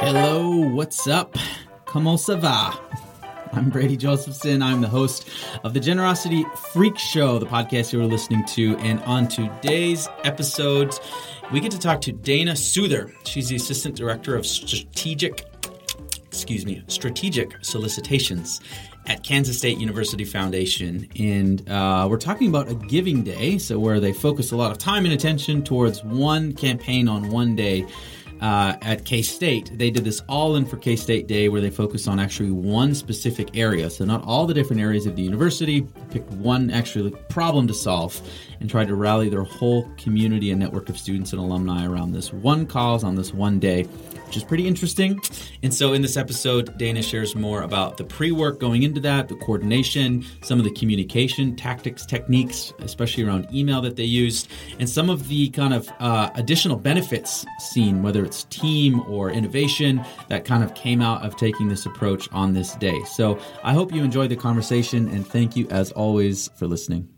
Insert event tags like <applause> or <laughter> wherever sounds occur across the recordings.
Hello, what's up? Comment ça va? I'm Brady Josephson. I'm the host of the Generosity Freak Show, the podcast you're listening to. And on today's episode, we get to talk to Dana Suther. She's the Assistant Director of Strategic, excuse me, Strategic Solicitations at Kansas State University Foundation. And uh, we're talking about a giving day, so where they focus a lot of time and attention towards one campaign on one day uh, at K State. They did this all in for K State Day where they focused on actually one specific area. So, not all the different areas of the university, picked one actually problem to solve and tried to rally their whole community and network of students and alumni around this one cause on this one day, which is pretty interesting. And so, in this episode, Dana shares more about the pre work going into that, the coordination, some of the communication tactics, techniques, especially around email that they used, and some of the kind of uh, additional benefits seen, whether it's team or innovation, that kind of came out of taking this approach on this day. So, I hope you enjoyed the conversation, and thank you as always for listening.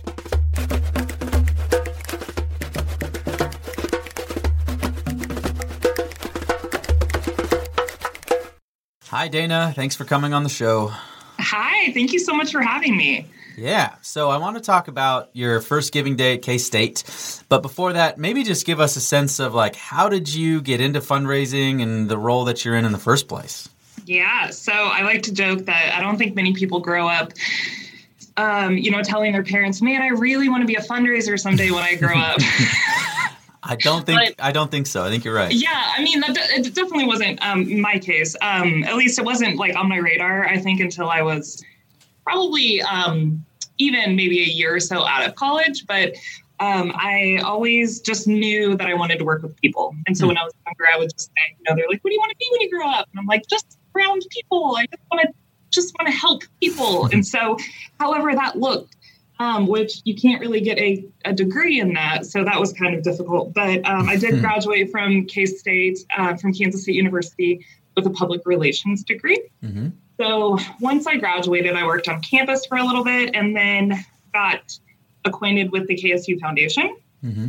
Hi, Dana. Thanks for coming on the show. Hi, thank you so much for having me. Yeah, so I want to talk about your first giving day at K State. But before that, maybe just give us a sense of like how did you get into fundraising and the role that you're in in the first place? Yeah, so I like to joke that I don't think many people grow up um, you know, telling their parents, "Man, I really want to be a fundraiser someday when I grow up." <laughs> I don't think but, I don't think so. I think you're right. Yeah, I mean, that, it definitely wasn't um, my case. Um, at least it wasn't like on my radar. I think until I was probably um, even maybe a year or so out of college. But um, I always just knew that I wanted to work with people. And so mm. when I was younger, I would just say, you know, they're like, "What do you want to be when you grow up?" And I'm like, "Just around people. I just want to just want to help people." and so, however that looked um, which you can't really get a, a, degree in that. So that was kind of difficult. But um, I did hmm. graduate from K State, uh, from Kansas State University, with a public relations degree. Mm-hmm. So once I graduated, I worked on campus for a little bit and then got acquainted with the KSU Foundation. Mm-hmm.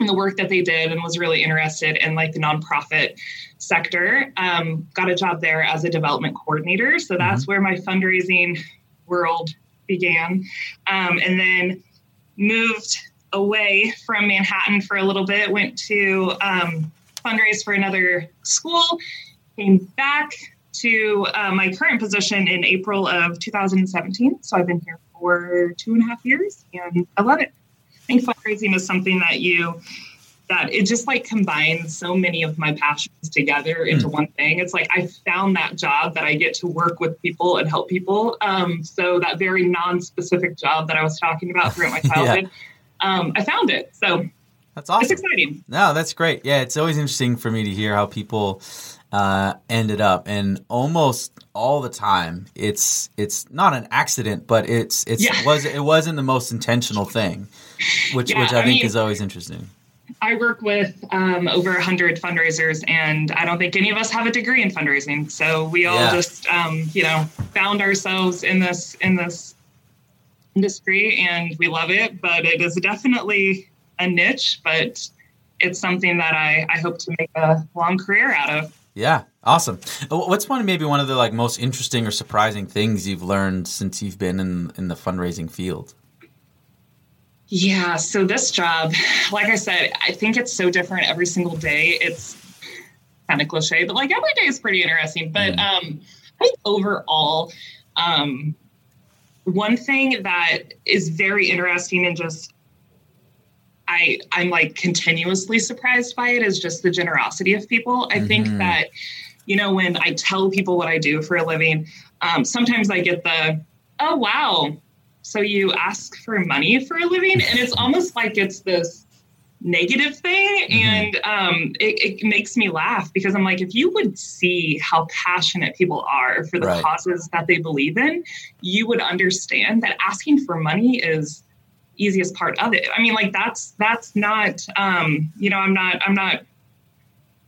And the work that they did, and was really interested in like the nonprofit sector. Um, got a job there as a development coordinator. So that's mm-hmm. where my fundraising world began. Um, and then moved away from Manhattan for a little bit, went to um, fundraise for another school, came back to uh, my current position in April of 2017. So I've been here for two and a half years and I love it. I think fundraising is something that you that it just like combines so many of my passions together into mm. one thing. It's like I found that job that I get to work with people and help people. Um, so that very non-specific job that I was talking about throughout my <laughs> childhood, yeah. um, I found it. So that's awesome. It's exciting. No, that's great. Yeah, it's always interesting for me to hear how people uh, ended up, and almost all the time, it's it's not an accident, but it's it's yeah. was it wasn't the most intentional thing, which <laughs> yeah, which I, I think mean, is always interesting. I work with um, over 100 fundraisers, and I don't think any of us have a degree in fundraising. So we all yeah. just, um, you know, found ourselves in this in this industry, and we love it. But it is definitely a niche, but it's something that I, I hope to make a long career out of. Yeah, awesome. What's one maybe one of the like most interesting or surprising things you've learned since you've been in in the fundraising field? Yeah. So this job, like I said, I think it's so different every single day. It's kind of cliche, but like every day is pretty interesting. But mm. um, I think overall, um, one thing that is very interesting and just I I'm like continuously surprised by it is just the generosity of people. I mm-hmm. think that you know when I tell people what I do for a living, um, sometimes I get the oh wow so you ask for money for a living and it's almost like it's this negative thing mm-hmm. and um, it, it, makes me laugh because i'm like if you would see how passionate people are for the right. causes that they believe in you would understand that asking for money is easiest part of it. I mean, like that's that's not um, you know, I'm not I'm not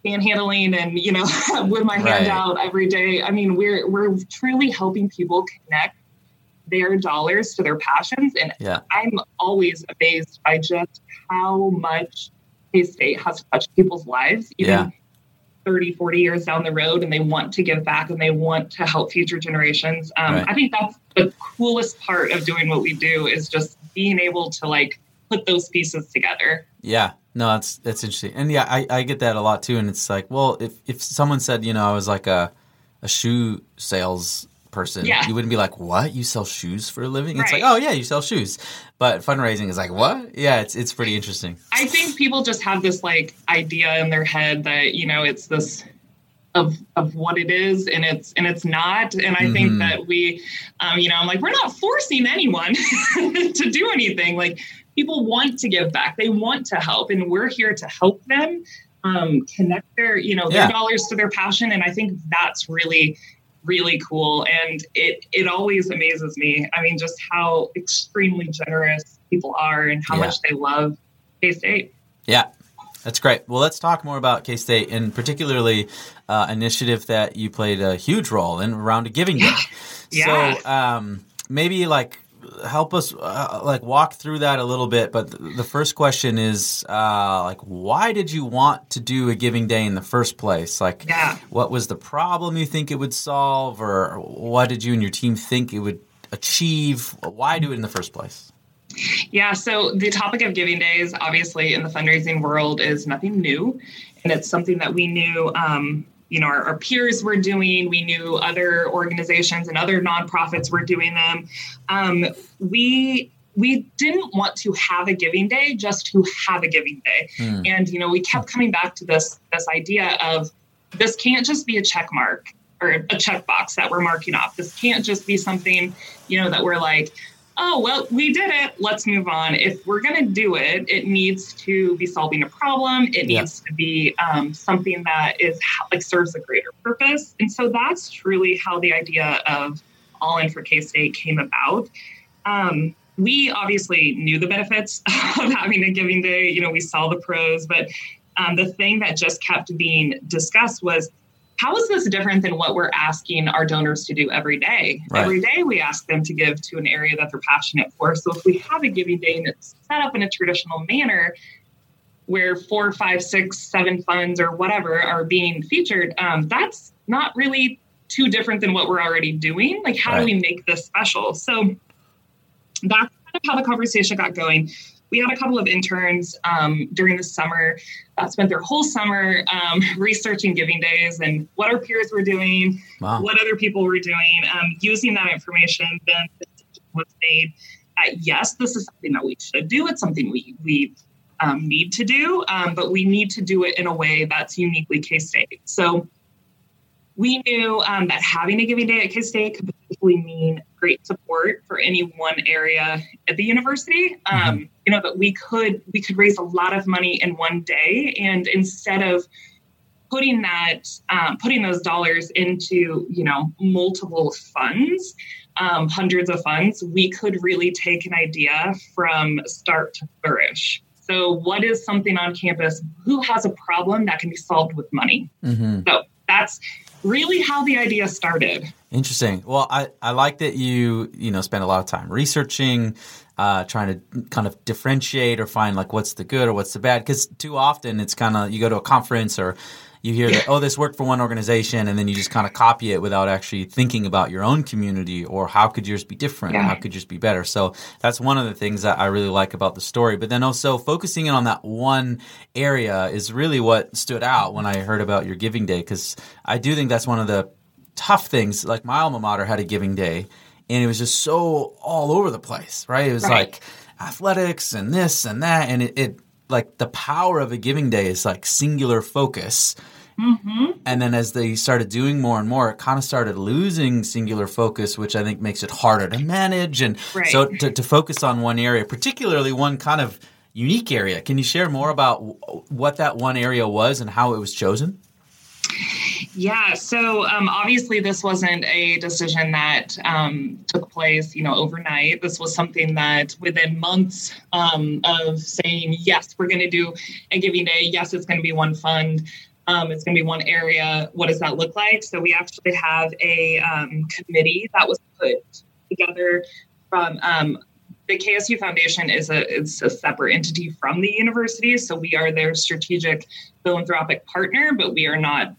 panhandling and you know <laughs> with my hand Right. out every day. I mean, we're we're truly helping people connect their dollars to their passions, and Yeah. I'm always amazed by just how much K State has touched people's lives, even Yeah. 30, 40 years down the road, and they want to give back and they want to help future generations. Um, Right. I think that's the coolest part of doing what we do is just being able to like put those pieces together. Yeah, no, that's that's interesting, and yeah, I, I get that a lot too. And it's like, well, if if someone said, you know, I was like a a shoe sales person, Yeah. you wouldn't be like, what? You sell shoes for a living? It's like, oh yeah, you sell shoes, but fundraising is like, what? Yeah, it's it's pretty interesting. I think people just have this like idea in their head that you know it's this of of what it is and it's and it's not and i Mhm. think that we um you know i'm like we're not forcing anyone <laughs> to do anything like people want to give back they want to help and we're here to help them um connect their you know their Yeah. dollars to their passion and i think that's really really cool and it it always amazes me i mean just how extremely generous people are and how Yeah. much they love k-state Yeah, that's great. Well, let's talk more about K State and particularly uh, initiative that you played a huge role in around a Giving Day. <laughs> Yeah. So um, maybe like help us uh, like walk through that a little bit. But th- the first question is uh, like, why did you want to do a Giving Day in the first place? Like, Yeah. what was the problem you think it would solve, or what did you and your team think it would achieve? Why do it in the first place? Yeah, so the topic of giving days, obviously, in the fundraising world, is nothing new, and it's something that we knew. Um, you know, our, our peers were doing. We knew other organizations and other nonprofits were doing them. Um, we we didn't want to have a giving day just to have a giving day, Hmm. and you know, we kept coming back to this this idea of this can't just be a check mark or a checkbox that we're marking off. This can't just be something, you know, that we're like, oh, well, we did it. Let's move on. If we're going to do it, it needs to be solving a problem. It Yeah. needs to be um, something that is like serves a greater purpose. And so that's truly how the idea of All In for K State came about. Um, we obviously knew the benefits <laughs> of having a giving day. You know, we saw the pros, but um, the thing that just kept being discussed was how is this different than what we're asking our donors to do every day? Right. Every day we ask them to give to an area that they're passionate for. So if we have a giving day and it's set up in a traditional manner where four, five, six, seven funds or whatever are being featured, um, that's not really too different than what we're already doing. Like, how Right. do we make this special? So that's kind of how the conversation got going. We had a couple of interns um, during the summer that spent their whole summer um, <laughs> researching giving days and what our peers were doing, Wow. what other people were doing, um, using that information. Then the decision was made that yes, this is something that we should do. It's something we we um, need to do, um, but we need to do it in a way that's uniquely K State. So we knew um, that having a giving day at K State could potentially mean great support for any one area at the university. Um, You know that we could we could raise a lot of money in one day, and instead of putting that um, putting those dollars into you know multiple funds um, hundreds of funds we could really take an idea from start to flourish so what is something on campus? Who has a problem that can be solved with money? Hmm so that's really how the idea started Interesting. Well, I, I like that you you know spend a lot of time researching, uh, trying to kind of differentiate or find like what's the good or what's the bad. Because too often it's kind of you go to a conference or you hear that oh this worked for one organization and then you just kind of copy it without actually thinking about your own community or how could yours be different Yeah. how could yours be better. So that's one of the things that I really like about the story. But then also focusing in on that one area is really what stood out when I heard about your giving day because I do think that's one of the tough things. Like my alma mater had a giving day, and it was just so all over the place, right? It was Right. like athletics and this and that, and it, it like the power of a giving day is like singular focus. hmm And then as they started doing more and more, it kind of started losing singular focus, which I think makes it harder to manage. And Right. so to, to focus on one area, particularly one kind of unique area, can you share more about w- what that one area was and how it was chosen? Yeah, so um, obviously this wasn't a decision that um, took place, you know, overnight. This was something that within months um, of saying yes, we're going to do a giving day. Yes, it's going to be one fund. Um, it's going to be one area. What does that look like? So we actually have a um, committee that was put together from um, the KSU Foundation is a it's a separate entity from the university, so we are their strategic philanthropic partner, but we are not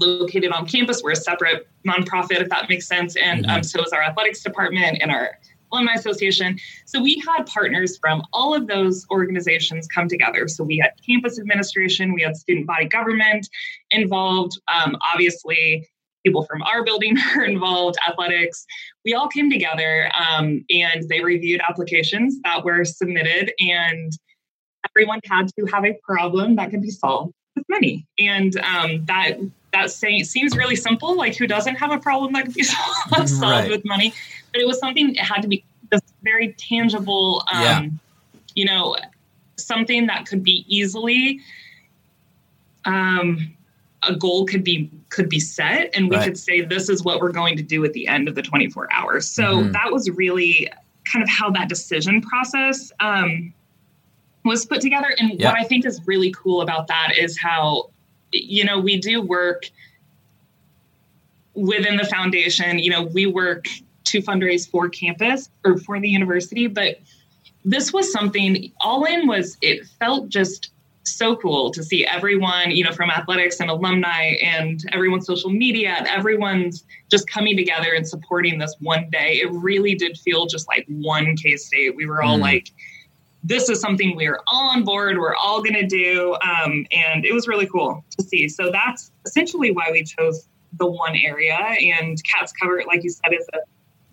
located on campus. We're a separate nonprofit, if that makes sense, and mm-hmm. um, so is our athletics department and our alumni association. So we had partners from all of those organizations come together. So we had campus administration, we had student body government involved, um, obviously people from our building <laughs> are involved, athletics. We all came together um, and they reviewed applications that were submitted, and everyone had to have a problem that could be solved with money. And um, that that saying seems really simple. Like who doesn't have a problem that could be <laughs> solved, right. with money? But it was something that had to be this very tangible. Um, yeah. You know, something that could be easily um, a goal could be could be set and we right. could say this is what we're going to do at the end of the 24 hours so mm-hmm. that was really kind of how that decision process um, was put together and what i think is really cool about that is how you know we do work within the foundation you know we work to fundraise for campus or for the university but this was something all in was it felt just so cool to see everyone, you know, from athletics and alumni and everyone's social media and everyone's just coming together and supporting this one day. It really did feel just like one K State. We were all mm. like, this is something we're all on board. We're all going to do. Um, and it was really cool to see. So that's essentially why we chose the one area. And Cats' Cupboard, like you said, is a,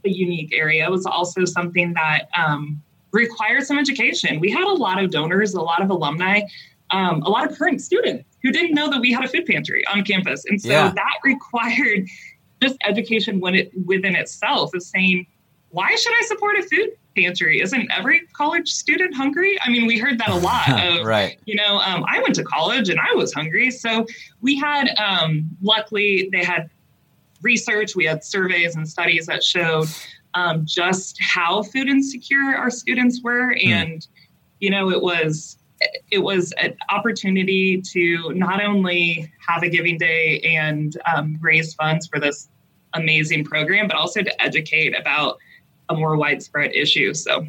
a unique area. It was also something that um, required some education. We had a lot of donors, a lot of alumni um, a lot of current students who didn't know that we had a food pantry on campus. And so yeah. that required <laughs> just education when it, within itself of saying, why should I support a food pantry? Isn't every college student hungry? I mean, we heard that a lot. <laughs> Of, right. You know, um, I went to college and I was hungry. So we had, um, luckily, they had research, we had surveys and studies that showed um, just how food insecure our students were. Mm. And, you know, it was it was an opportunity to not only have a giving day and um, raise funds for this amazing program, but also to educate about a more widespread issue. So,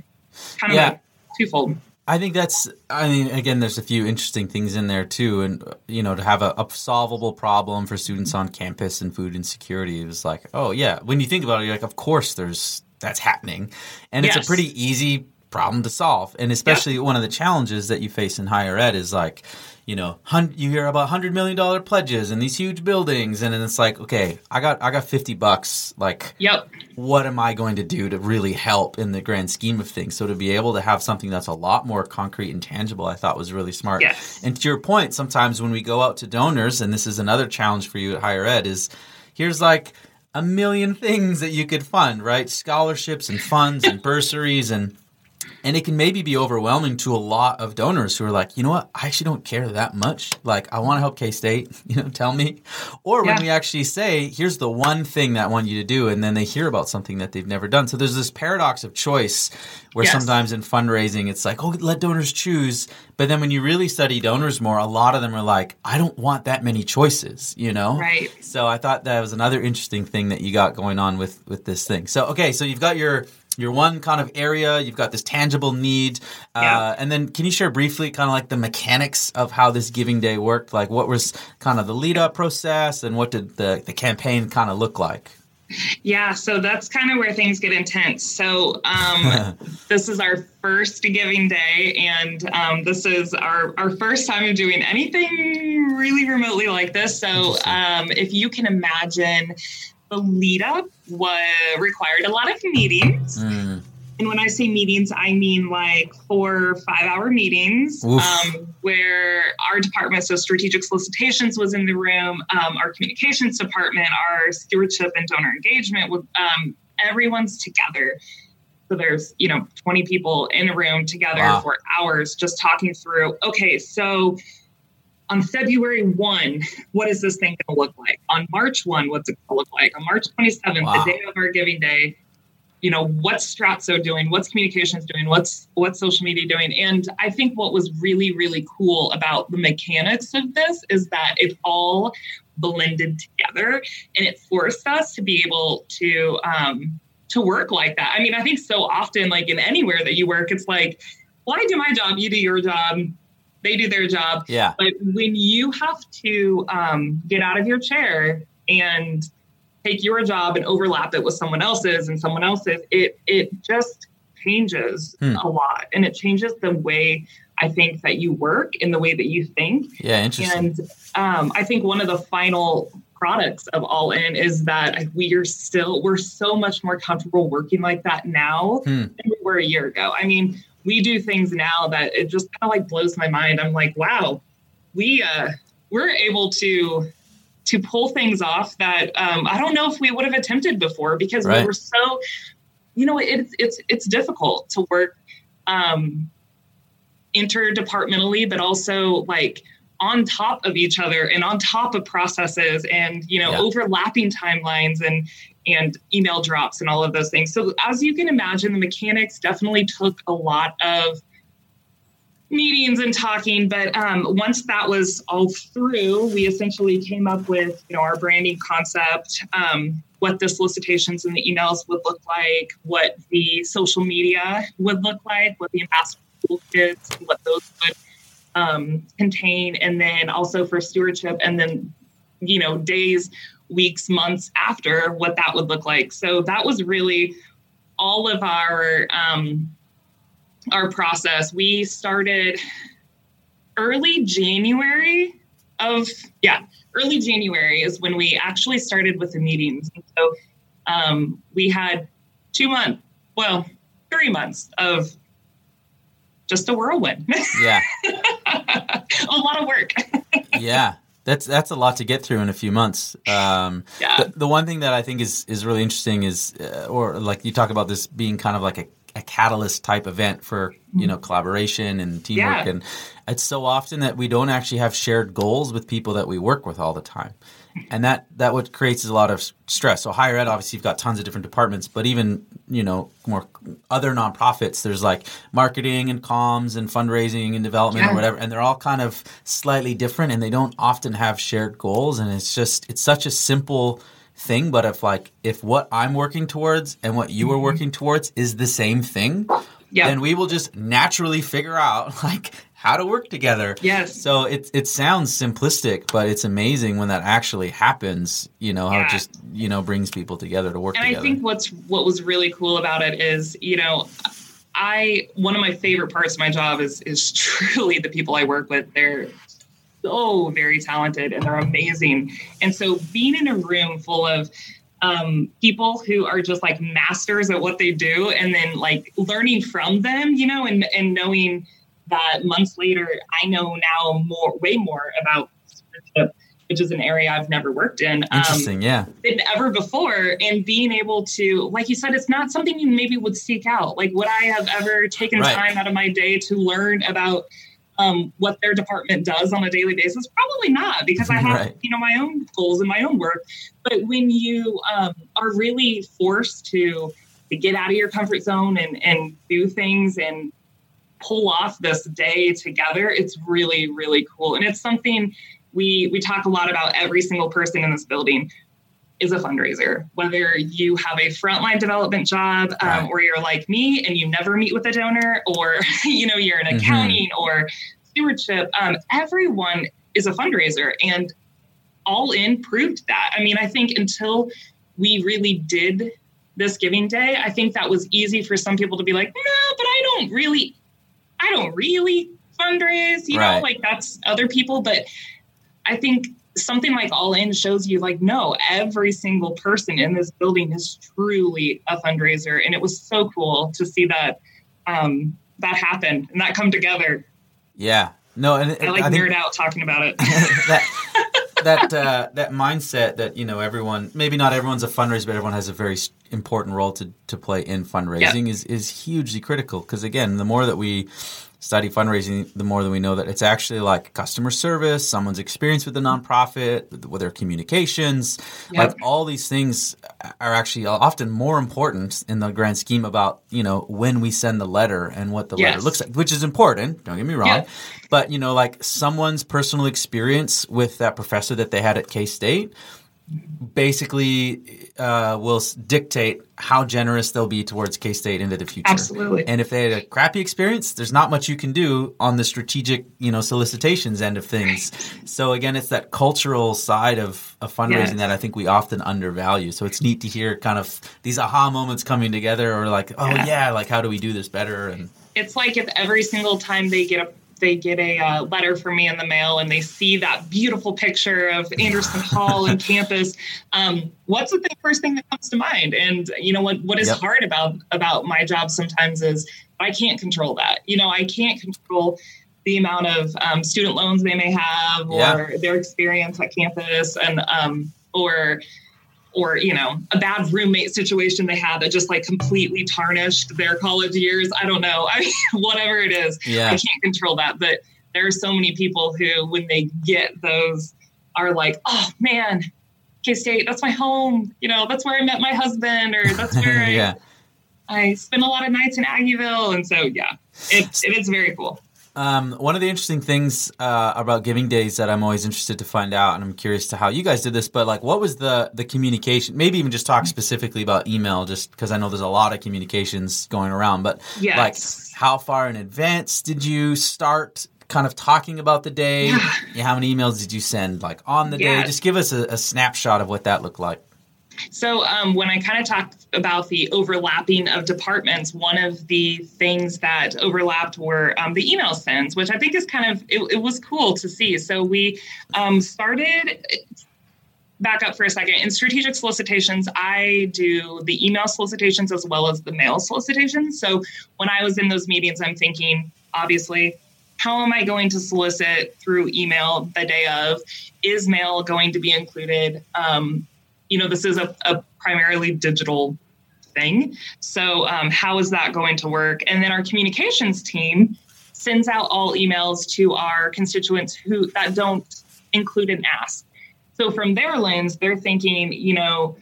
kind of yeah. twofold. I think that's. I mean, again, there's a few interesting things in there too, and you know, to have a, a solvable problem for students on campus and food insecurity is like, oh yeah. When you think about it, you're like, of course, there's that's happening, and yes. it's a pretty easy problem to solve. And especially yeah. one of the challenges that you face in higher ed is like, you know, hun- you hear about hundred million dollar pledges and these huge buildings, and then it's like, okay, I got I got fifty bucks. Like, yep, what am I going to do to really help in the grand scheme of things? So to be able to have something that's a lot more concrete and tangible, I thought was really smart. Yes. And to your point, sometimes when we go out to donors, and this is another challenge for you at higher ed, is here's like a million things that you could fund, right? Scholarships and funds and bursaries and and it can maybe be overwhelming to a lot of donors who are like, you know what, I actually don't care that much. Like, I want to help K State, <laughs> you know, tell me. Or yeah. when we actually say, here's the one thing that I want you to do, and then they hear about something that they've never done. So there's this paradox of choice where yes. sometimes in fundraising, it's like, oh, let donors choose. But then when you really study donors more, a lot of them are like, I don't want that many choices, you know? Right. So I thought that was another interesting thing that you got going on with, with this thing. So, okay, so you've got your your one kind of area. You've got this tangible need, uh, yeah. and then can you share briefly kind of like the mechanics of how this Giving Day worked? Like, what was kind of the lead up process, and what did the the campaign kind of look like? Yeah, so that's kind of where things get intense. So um, <laughs> this is our first Giving Day, and um, this is our our first time of doing anything really remotely like this. So um, if you can imagine the lead up was required a lot of meetings. Mm. And when I say meetings, I mean like four, five hour meetings um, where our department, so strategic solicitations was in the room, um, our communications department, our stewardship and donor engagement, with, um, everyone's together. So there's, you know, 20 people in a room together wow. for hours just talking through, okay, so on February 1, what is this thing going to look like? On March 1, what's it going to look like? On March 27th, Wow. the day of our giving day, you know, what's Stratso doing? What's communications doing? What's what's social media doing? And I think what was really, really cool about the mechanics of this is that it all blended together and it forced us to be able to um, to work like that. I mean, I think so often, like in anywhere that you work, it's like, well, I do my job, you do your job, they do their job. Yeah. But when you have to um, get out of your chair and take your job and overlap it with someone else's and someone else's, it it just changes Hmm. a lot, and it changes the way I think that you work and the way that you think. Yeah, interesting. And um, I think one of the final products of All In is that we are still we're so much more comfortable working like that now Hmm. than we were a year ago. I mean, we do things now that it just kind of like blows my mind. I'm like, wow, we uh, we're able to to pull things off that um, I don't know if we would have attempted before because Right. we were so, you know, it's it's it's difficult to work um, interdepartmentally, but also like on top of each other and on top of processes and you know Yeah. overlapping timelines and and email drops and all of those things. So as you can imagine, the mechanics definitely took a lot of meetings and talking but um, once that was all through we essentially came up with you know our branding concept um, what the solicitations and the emails would look like what the social media would look like what the ambassador toolkits what those would um, contain and then also for stewardship and then you know days weeks months after what that would look like so that was really all of our um, our process. We started early January of yeah, early January is when we actually started with the meetings. And so um, we had two months, well, three months of just a whirlwind. yeah. <laughs> a lot of work. yeah that's that's a lot to get through in a few months um, Yeah. the, the one thing that i think is is really interesting is uh, or like you talk about this being kind of like a, a catalyst type event for you know collaboration and teamwork. Yeah. and it's so often that we don't actually have shared goals with people that we work with all the time and that that what creates is a lot of stress so higher ed obviously you've got tons of different departments but even you know more other nonprofits there's like marketing and comms and fundraising and development or whatever and they're all kind of slightly different and they don't often have shared goals and it's just it's such a simple thing but if like if what i'm working towards and what you are mm-hmm. working towards is the same thing Yeah. then we will just naturally figure out <laughs> like how to work together Yes. so it it sounds simplistic, but it's amazing when that actually happens. You know how it just you know brings people together to work and together. I think what's what was really cool about it is, you know, I one of my favorite parts of my job is is <laughs> truly the people I work with. They're so very talented and they're amazing. And so being in a room full of um, people who are just like masters at what they do, and then like learning from them, you know, and and knowing that months later, I know now more, way more about stewardship, which is an area I've never worked in. Um, Interesting, yeah, than ever before and being able to like you said it's not something you maybe would seek out like would i have ever taken Right. time out of my day to learn about um, what their department does on a daily basis? Probably not because i <laughs> have Right. you know my own goals and my own work. But when you um, are really forced to to get out of your comfort zone and and do things and pull off this day together it's really really cool. And it's something we we talk a lot about every single person in this building is a fundraiser whether you have a frontline development job um, Right. or you're like me and you never meet with a donor or <laughs> you know you're in Mhm. accounting or stewardship um, everyone is a fundraiser and all in proved that i mean i think until we really did this giving day i think that was easy for some people to be like no but i don't really i don't really fundraise you Right. know like that's other people but i think something like all in shows you like no every single person in this building is truly a fundraiser. And it was so cool to see that um that happen and that come together. Yeah. No, and i like I think nerd out talking about it. <laughs> That <laughs> that uh, that mindset that you know everyone maybe not everyone's a fundraiser, but everyone has a very important role to to play in fundraising is is hugely critical because again, the more that we study fundraising, the more that we know that it's actually like customer service, someone's experience with the nonprofit, with their communications, Yep. like all these things are actually often more important in the grand scheme about you know when we send the letter and what the letter looks like, which is important. Don't get me wrong, Yeah. But you know, like someone's personal experience with that professor that they had at K State basically uh, will dictate how generous they'll be towards K State into the future. Absolutely. And if they had a crappy experience, there's not much you can do on the strategic, you know, solicitations end of things. So again, it's that cultural side of, of fundraising Yes. that I think we often undervalue. So it's neat to hear kind of these aha moments coming together, or like, oh Yeah. yeah, like how do we do this better? And it's like if every single time they get a they get a uh, letter from me in the mail and they see that beautiful picture of Anderson Hall and <laughs> campus. Um, what's the thing, first thing that comes to mind? And you know what? What is Yep. hard about about my job sometimes is I can't control that. You know, I can't control the amount of um, student loans they may have or Yeah. their experience at campus and um, or or you know a bad roommate situation they had that just like completely tarnished their college years. I don't know. <laughs> I mean whatever it is Yeah. i can't control that. But there are so many people who when they get those are like oh man k-state that's my home. You know that's where i met my husband or that's <laughs> where I, yeah. I spent a lot of nights in aggieville. And so yeah it, it is very cool Um, one of the interesting things uh, about giving days that I'm always interested to find out, and I'm curious to how you guys did this, but like, what was the the communication? Maybe even just talk specifically about email, just because I know there's a lot of communications going around. But Yes. like, how far in advance did you start? Kind of talking about the day. <sighs> Yeah. How many emails did you send? Like on the day, Yeah. just give us a, a snapshot of what that looked like. So, um, when I kind of talked about the overlapping of departments, one of the things that overlapped were um, the email sends, which I think is kind of it, it was cool to see. So we um, started. Back up for a second. In strategic solicitations, I do the email solicitations as well as the mail solicitations. So when I was in those meetings, I'm thinking, obviously, how am I going to solicit through email the day of? Is mail going to be included? Um, you know, this is a, a primarily digital thing. So, um, how is that going to work? And then our communications team sends out all emails to our constituents who that don't include an ask. So, from their lens, they're thinking, you know,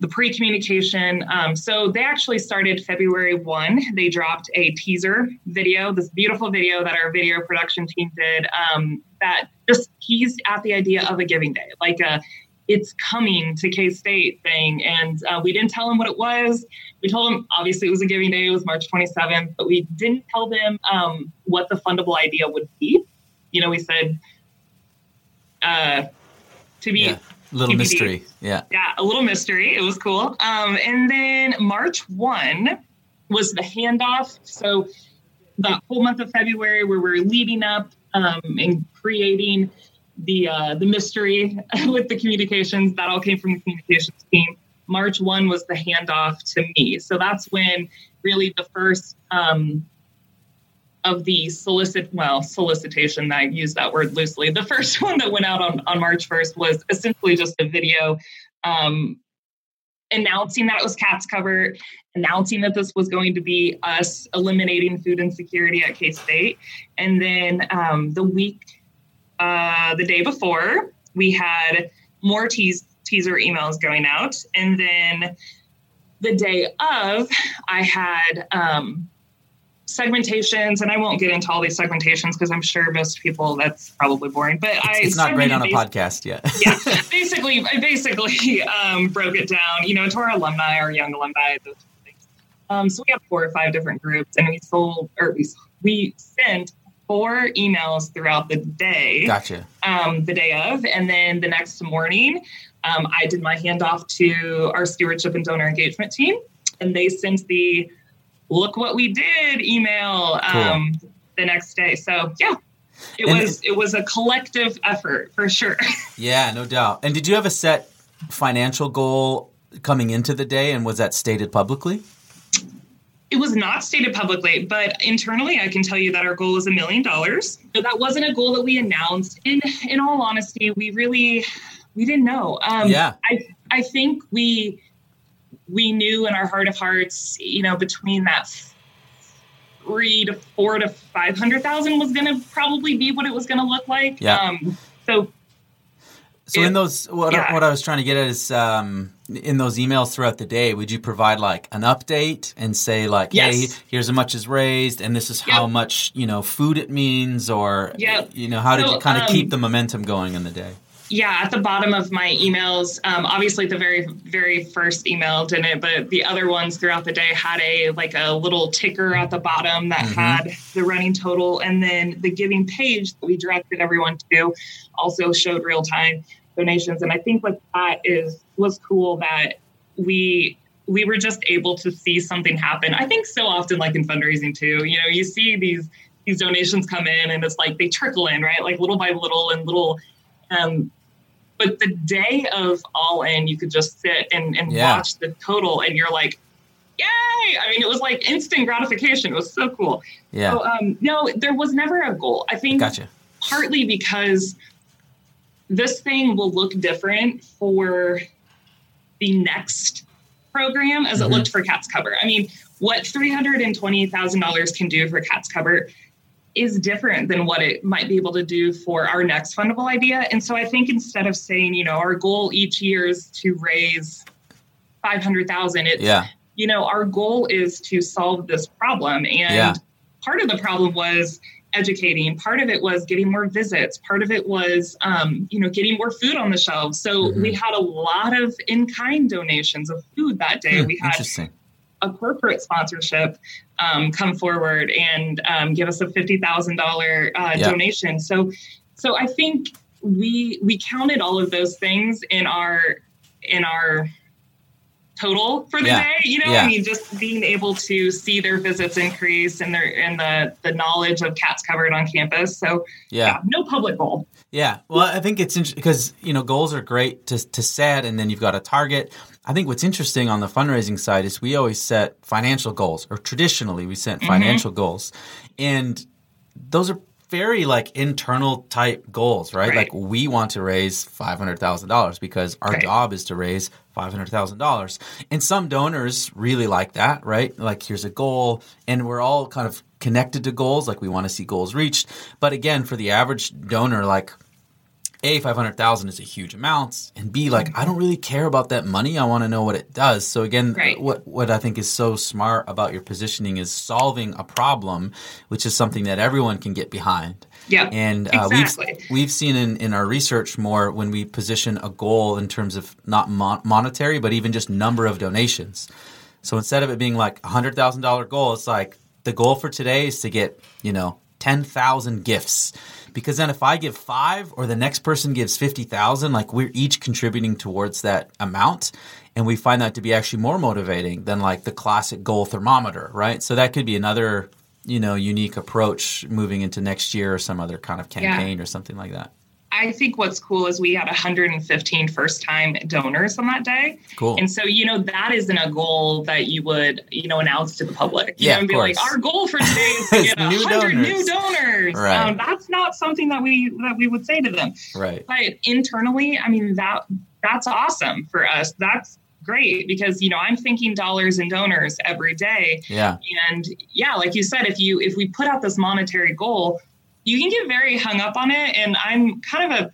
the pre-communication. Um, so they actually started February one. They dropped a teaser video, this beautiful video that our video production team did. Um, that just teased at the idea of a giving day, like a it's coming to K State thing. And uh, we didn't tell them what it was. We told them obviously it was a giving day. It was March 27th, but we didn't tell them um, what the fundable idea would be. You know, we said uh, to be Yeah, little TBD. mystery. Yeah, yeah, a little mystery. It was cool. Um, and then March 1 was the handoff. So the whole month of February, where we're leading up um, and creating the uh, the mystery <laughs> with the communications, that all came from the communications team. March 1 was the handoff to me. So that's when really the first um, of the solicit well solicitation i use that word loosely the first <laughs> one that went out on, on march 1st was essentially just a video um, announcing that it was Cats' Cupboard announcing that this was going to be us eliminating food insecurity at k-state and then um, the week uh, the day before we had more teas- teaser emails going out and then the day of i had um, segmentations and i won't get into all these segmentations because i'm sure most people that's probably boring but i it's not great on a podcast yet. <laughs> yeah, <laughs> basically, I basically um, broke it down, you know, to our alumni, our young alumni, those things. Um, so we have four or five different groups, and we sold, or we we sent four emails throughout the day, gotcha. um, the day of, and then the next morning, um, I did my handoff to our stewardship and donor engagement team, and they sent the "Look what we did" email um, the next day. So yeah. It And- was it was a collective effort for sure. <laughs> Yeah, no doubt. And did you have a set financial goal coming into the day, and was that stated publicly? It was not stated publicly, but internally, I can tell you that our goal is a million dollars. That wasn't a goal that we announced. In in all honesty, we really we didn't know. Um, Yeah. I I think we we knew in our heart of hearts, you know, between that three to four to five hundred thousand was going to probably be what it was going to look like. Yeah. Um, so So in those, what, yeah. what I was trying to get at is, um, in those emails throughout the day, would you provide like an update and say like, Yes. hey, here's how much is raised, and this is how Yep. much you know food it means, or Yep. you know, how did So, you kind of um, keep the momentum going in the day? yeah, at the bottom of my emails, um, obviously the very very first email didn't, but the other ones throughout the day had a like a little ticker at the bottom that Mhm. had the running total, and then the giving page that we directed everyone to also showed real time donations. And I think what that is was cool that we we were just able to see something happen. I think so often, like in fundraising too, you know, you see these these donations come in and it's like they trickle in, right? Like little by little and little. Um, but the day of all in, you could just sit and, and Yeah. watch the total, and you're like, "Yay!" I mean, it was like instant gratification. It was so cool. Yeah, So, um, no, there was never a goal. I think gotcha. partly because this thing will look different for the next program as Mhm. it looked for Cats' Cupboard. I mean, what $320,000 can do for Cats' Cupboard is different than what it might be able to do for our next fundable idea. And so I think instead of saying, you know, our goal each year is to raise 500,000, it's Yeah, you know, our goal is to solve this problem. And Yeah. part of the problem was educating. Part of it was getting more visits. Part of it was, um, you know, getting more food on the shelves. So Mhm. we had a lot of in-kind donations of food that day. Hmm, we had interesting. a corporate sponsorship um, come forward and um, give us a fifty thousand dollar uh, Yeah. donation. So, so I think we we counted all of those things in our in our total for the Yeah. day. You know, Yeah. I mean, just being able to see their visits increase and their and the the knowledge of Cats' Cupboard on campus. So, Yeah. yeah, no public goal. Yeah, well, I think it's interesting because you know goals are great to to set, and then you've got a target. I think what's interesting on the fundraising side is we always set financial goals, or traditionally we set mm-hmm. financial goals, and those are very like internal type goals, right? Right. Like we want to raise five hundred thousand dollars because our Right. job is to raise five hundred thousand dollars, and some donors really like that, right? Like here's a goal, and we're all kind of connected to goals, like we want to see goals reached. But again, for the average donor, like a five hundred thousand is a huge amount, and B like I don't really care about that money. I want to know what it does. So again, Right. what what I think is so smart about your positioning is solving a problem, which is something that everyone can get behind. Yeah, And uh, Exactly. we've we've seen in, in our research more when we position a goal in terms of not mon- monetary, but even just number of donations. So instead of it being like a hundred thousand dollar goal, it's like the goal for today is to get you know ten thousand gifts. Because then if I give five or the next person gives fifty thousand, like we're each contributing towards that amount, and we find that to be actually more motivating than like the classic goal thermometer, right? So that could be another you know unique approach moving into next year or some other kind of Yeah. campaign or something like that. I think what's cool is we had 115 first time donors on that day. Cool. And so, you know, that isn't a goal that you would, you know, announce to the public. You Yeah, know, and be like, our goal for <laughs> today is to get new 100 donors. new donors. Right. Um, that's not something that we that we would say to them. right. But internally, I mean, that that's awesome for us. That's great because you know I'm thinking dollars and donors every day. Yeah. And yeah, like you said, if you if we put out this monetary goal, you can get very hung up on it. And I'm kind of a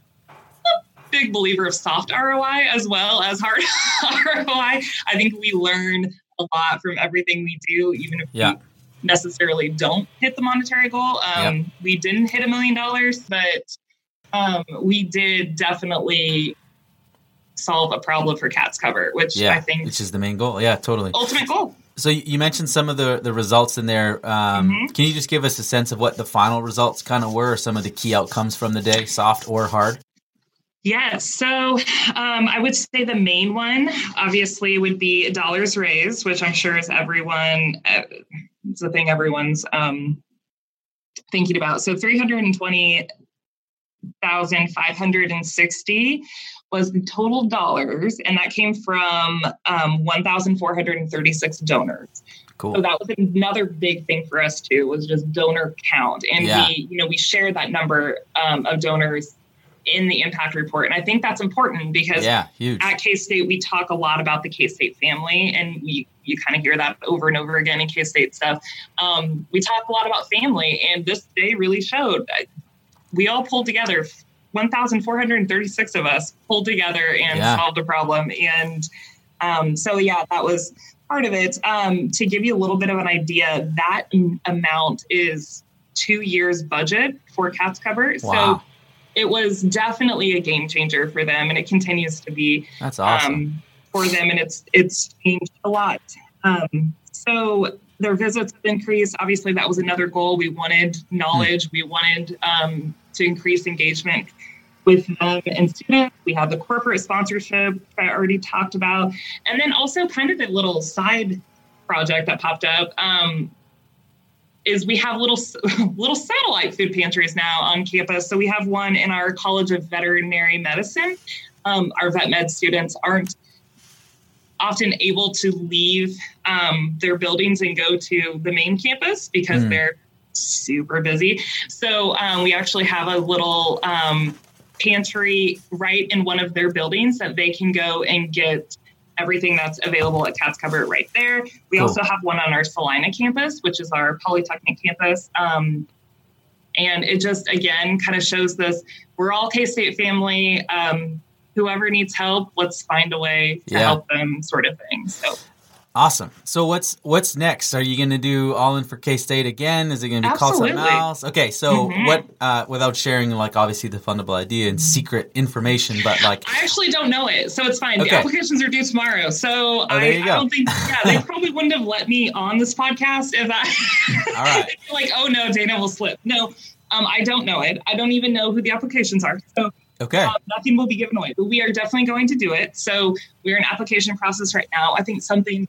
big believer of soft ROI as well as hard <laughs> ROI. I think we learn a lot from everything we do, even if Yeah. we necessarily don't hit the monetary goal. Um, We didn't hit a million dollars, but um, we did definitely solve a problem for Cats' Cupboard, which Yeah. I think Which is the main goal. Yeah, totally. ultimate goal. So you mentioned some of the, the results in there. Um, Mhm. Can you just give us a sense of what the final results kind of were, or some of the key outcomes from the day, soft or hard? Yes. So um, I would say the main one, obviously, would be dollars raised, which I'm sure is everyone, uh, it's a thing everyone's um, thinking about. So 320,560 was the total dollars, and that came from um, 1,436 donors. Cool. So that was another big thing for us too, was just donor count. And Yeah. we, you know, we shared that number um, of donors in the impact report. And I think that's important because yeah, huge. at K State we talk a lot about the K State family, and we you kind of hear that over and over again in K State stuff. Um, we talk a lot about family, and this day really showed. We all pulled together. 1,436 of us pulled together and Yeah. solved a problem. And um, so, yeah, that was part of it. Um, to give you a little bit of an idea, that m- amount is two years budget for Cats' Cupboard. Wow. So it was definitely a game changer for them, and it continues to be That's awesome. um, for them, and it's it's changed a lot. Um, so their visits have increased. Obviously, that was another goal. We wanted knowledge. We wanted um, to increase engagement with them and students. We have the corporate sponsorship that I already talked about, and then also kind of a little side project that popped up. Um, is we have little <laughs> little satellite food pantries now on campus. So we have one in our College of Veterinary Medicine. Um, our vet med students aren't often able to leave um, their buildings and go to the main campus because Mm. they're super busy. So um, we actually have a little um, pantry right in one of their buildings that they can go and get everything that's available at Cats' Cupboard right there. We Cool. also have one on our Salina campus, which is our Polytechnic campus. Um, and it just, again, kind of shows this we're all K State family. Um, whoever needs help, let's find a way to Yeah. help them, sort of thing. So, Awesome. So what's what's next? Are you going to do all in for K State again? Is it going to be called something else? Okay. So Mhm. what? Uh, without sharing like obviously the fundable idea and secret information, but like I actually don't know it, so it's fine. Okay. The applications are due tomorrow, so I, there you I don't think. Yeah, they <laughs> probably wouldn't have let me on this podcast if I. All right. <laughs> like, oh no, Dana will slip. No, um, I don't know it. I don't even know who the applications are. So okay. um, nothing will be given away, but we are definitely going to do it. So we're in application process right now. I think something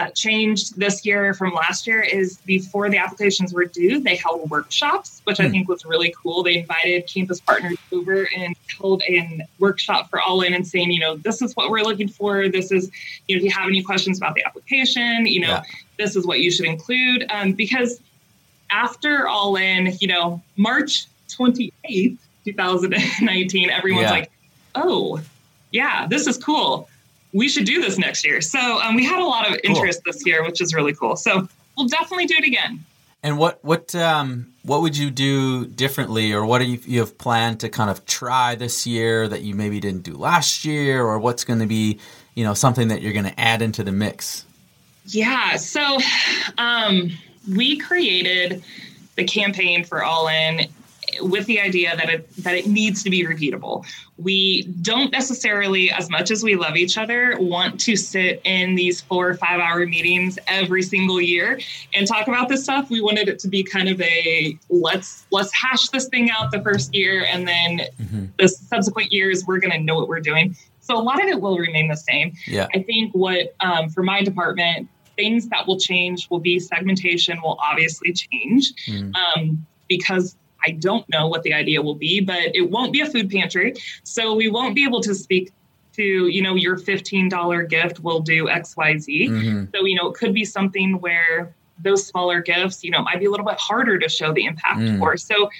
that changed this year from last year is before the applications were due, they held workshops, which I Hmm. think was really cool. They invited campus partners over and held a workshop for all in and saying, you know, this is what we're looking for. This is, you know, if you have any questions about the application, you know, Yeah. this is what you should include. Um, because after all in, you know, March 28th, 2019, everyone's Yeah. like, oh, yeah, this is cool. We should do this next year. So um, we had a lot of interest this year, which is really cool. So we'll definitely do it again. And what what um what would you do differently, or what do you, you have planned to kind of try this year that you maybe didn't do last year, or what's going to be you know something that you're going to add into the mix? Yeah. So um, we created the campaign for All In with the idea that it that it needs to be repeatable. We don't necessarily, as much as we love each other, want to sit in these four or five hour meetings every single year and talk about this stuff. We wanted it to be kind of a let's let's hash this thing out the first year and then Mhm. the subsequent years we're going to know what we're doing. So a lot of it will remain the same. Yeah. I think what um, for my department, things that will change will be segmentation will obviously change Mm. um, because I don't know what the idea will be, but it won't be a food pantry. So we won't be able to speak to, you know, your $15 gift will do XYZ. Mhm. So, you know, it could be something where those smaller gifts, you know, might be a little bit harder to show the impact Mm. for. So,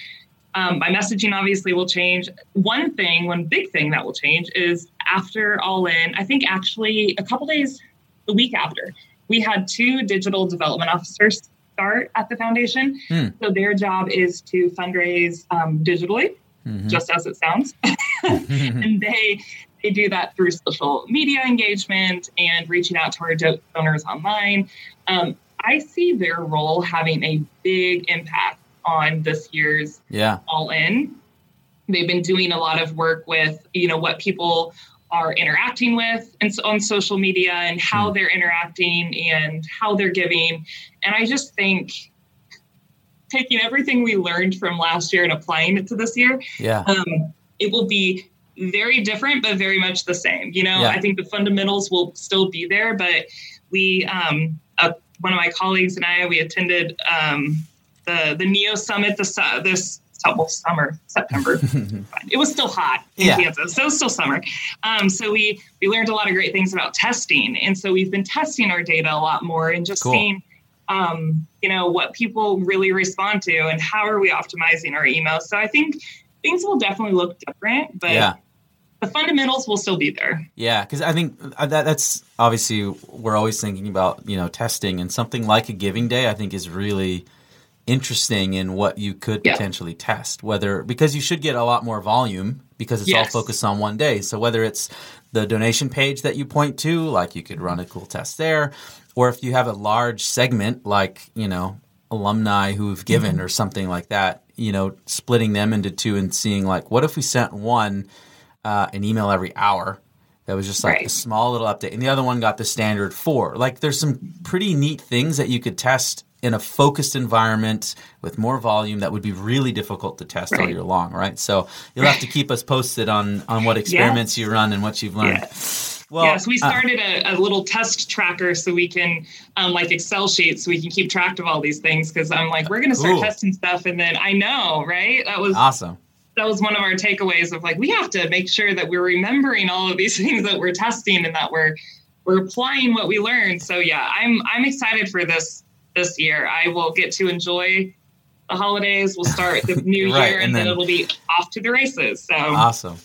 um, my messaging obviously will change. One thing, one big thing that will change is after All In, I think actually a couple days, the week after, we had two digital development officers start at the foundation. Hmm. So, their job is to fundraise um, digitally, Mhm. just as it sounds <laughs> and they they do that through social media engagement and reaching out to our donors online. Um, I see their role having a big impact on this year's yeah. All In. They've been doing a lot of work with you know what people are interacting with and so on social media and how Hmm. they're interacting and how they're giving. And I just think taking everything we learned from last year and applying it to this year, Yeah. um, it will be very different, but very much the same. You know, Yeah. I think the fundamentals will still be there, but we, um, uh, one of my colleagues and I, we attended um, the the Neo Summit this uh, this well, summer September. <laughs> it was still hot in Yeah. Kansas, so it's still summer. Um, so we we learned a lot of great things about testing, and so we've been testing our data a lot more and just Cool. seeing um, you know what people really respond to and how are we optimizing our emails. So I think things will definitely look different, but yeah. the fundamentals will still be there. Yeah, because I think uh, that that's obviously we're always thinking about you know testing and something like a giving day. I think is really interesting in what you could Yeah. potentially test. Whether because you should get a lot more volume because it's Yes. all focused on one day. So whether it's the donation page that you point to, like you could run a cool test there, or if you have a large segment like you know alumni who've given Mm-hmm. or something like that, you know, splitting them into two and seeing like what if we sent one uh, an email every hour that was just like a small little update, and the other one got the standard four. Like, there's some pretty neat things that you could test in a focused environment with more volume that would be really difficult to test all year long, right? So you'll have to keep us posted on on what experiments you run and what you've learned. Yes. Well, yes, we uh, started a, a little test tracker so we can, um, like Excel sheets, so we can keep track of all these things. Because I'm like, we're going to start testing stuff, and then I know, right? That was awesome. that was one of our takeaways of like we have to make sure that we're remembering all of these <laughs> things that we're testing and that we're we're applying what we learned. So yeah, I'm I'm excited for this this year. I will get to enjoy the holidays. We'll start the <laughs> new Right, year, and and, then, then- it'll be off to the races. So Awesome.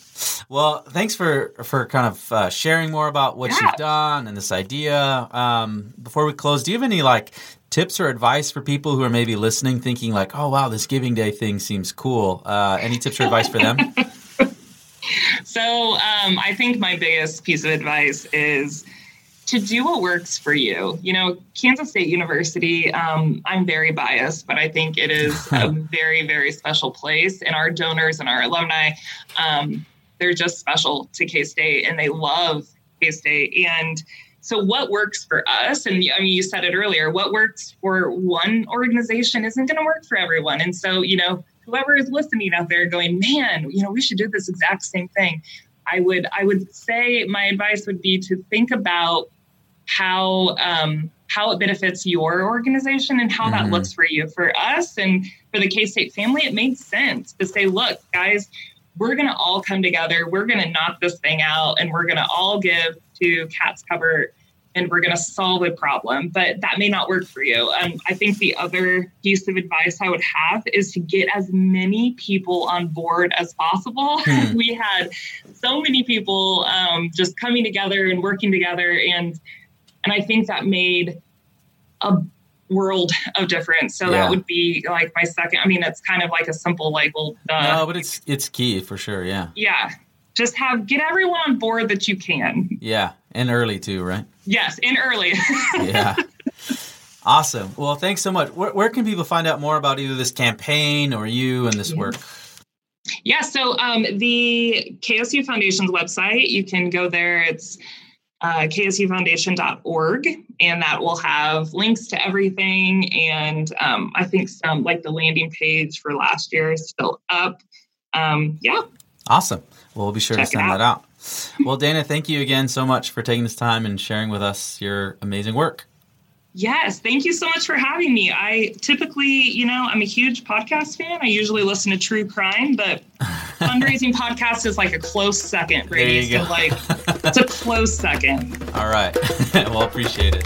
Well, thanks for for kind of uh, sharing more about what Yeah. you've done and this idea. Um, before we close, do you have any like tips or advice for people who are maybe listening, thinking like, "Oh, wow, this Giving Day thing seems cool"? Uh, any tips or advice for them? <laughs> So um, I think my biggest piece of advice is to do what works for you. You know, Kansas State University, um, I'm very biased, but I think it is a <laughs> very, very special place. And our donors and our alumni, um, they're just special to K State and they love K State. And so, what works for us, and I mean, you said it earlier, what works for one organization isn't going to work for everyone. And so, you know, whoever is listening out there going, man, you know, we should do this exact same thing. I would, I would say my advice would be to think about how um, how it benefits your organization and how Mhm. that looks for you. For us and for the K State family, it made sense to say, look, guys, we're going to all come together. We're going to knock this thing out, and we're going to all give to Cats' Cupboard, and we're going to solve a problem. But that may not work for you. Um, I think the other piece of advice I would have is to get as many people on board as possible. <laughs> Hmm. we had so many people um, just coming together and working together, and and I think that made a world of difference. So Yeah. that would be like my second. I mean, it's kind of like a simple like, well, duh. no, but it's it's key for sure. Yeah, yeah, just have get everyone on board that you can. yeah, and early too, right? Yes, in early. <laughs> yeah. Awesome. Well, thanks so much. Where, where can people find out more about either this campaign or you and this work? Yeah, so um, the KSU Foundation's website, you can go there. It's uh, ksufoundation.org, and that will have links to everything. And um, I think some, like the landing page for last year, is still up. Um, yeah, Awesome. Well, we'll be sure Check to send out. that out. Well, Dana, thank you again so much for taking this time and sharing with us your amazing work. yes, thank you so much for having me. I typically, you know, I'm a huge podcast fan. I usually listen to true crime, but <laughs> fundraising podcast is like a close second, Brady. There you So, go. like, it's a close second. <laughs> All right. <laughs> well, appreciate it.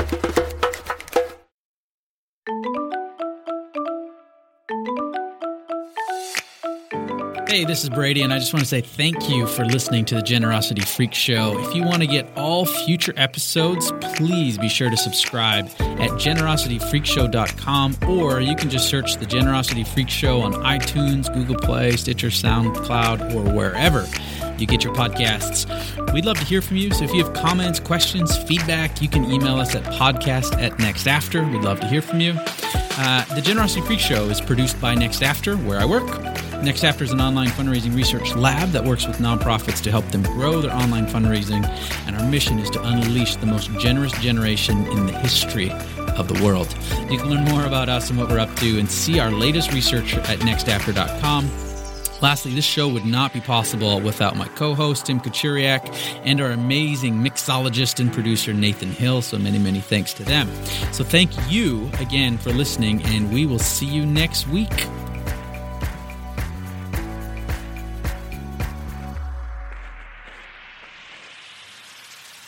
Hey, this is Brady, and I just want to say thank you for listening to the Generosity Freak Show. If you want to get all future episodes, please be sure to subscribe at generosityfreakshow.com, or you can just search the Generosity Freak Show on iTunes, Google Play, Stitcher, SoundCloud, or wherever you get your podcasts. We'd love to hear from you, so if you have comments, questions, feedback, you can email us at podcast at nextafter. We'd love to hear from you. Uh, the Generosity Freak Show is produced by NextAfter, where I work. NextAfter is an online fundraising research lab that works with nonprofits to help them grow their online fundraising, and our mission is to unleash the most generous generation in the history of the world. You can learn more about us and what we're up to and see our latest research at nextafter.com. Lastly, this show would not be possible without my co host, Tim Kachuriak, and our amazing mixologist and producer, Nathan Hill. So many, many thanks to them. So thank you again for listening, and we will see you next week.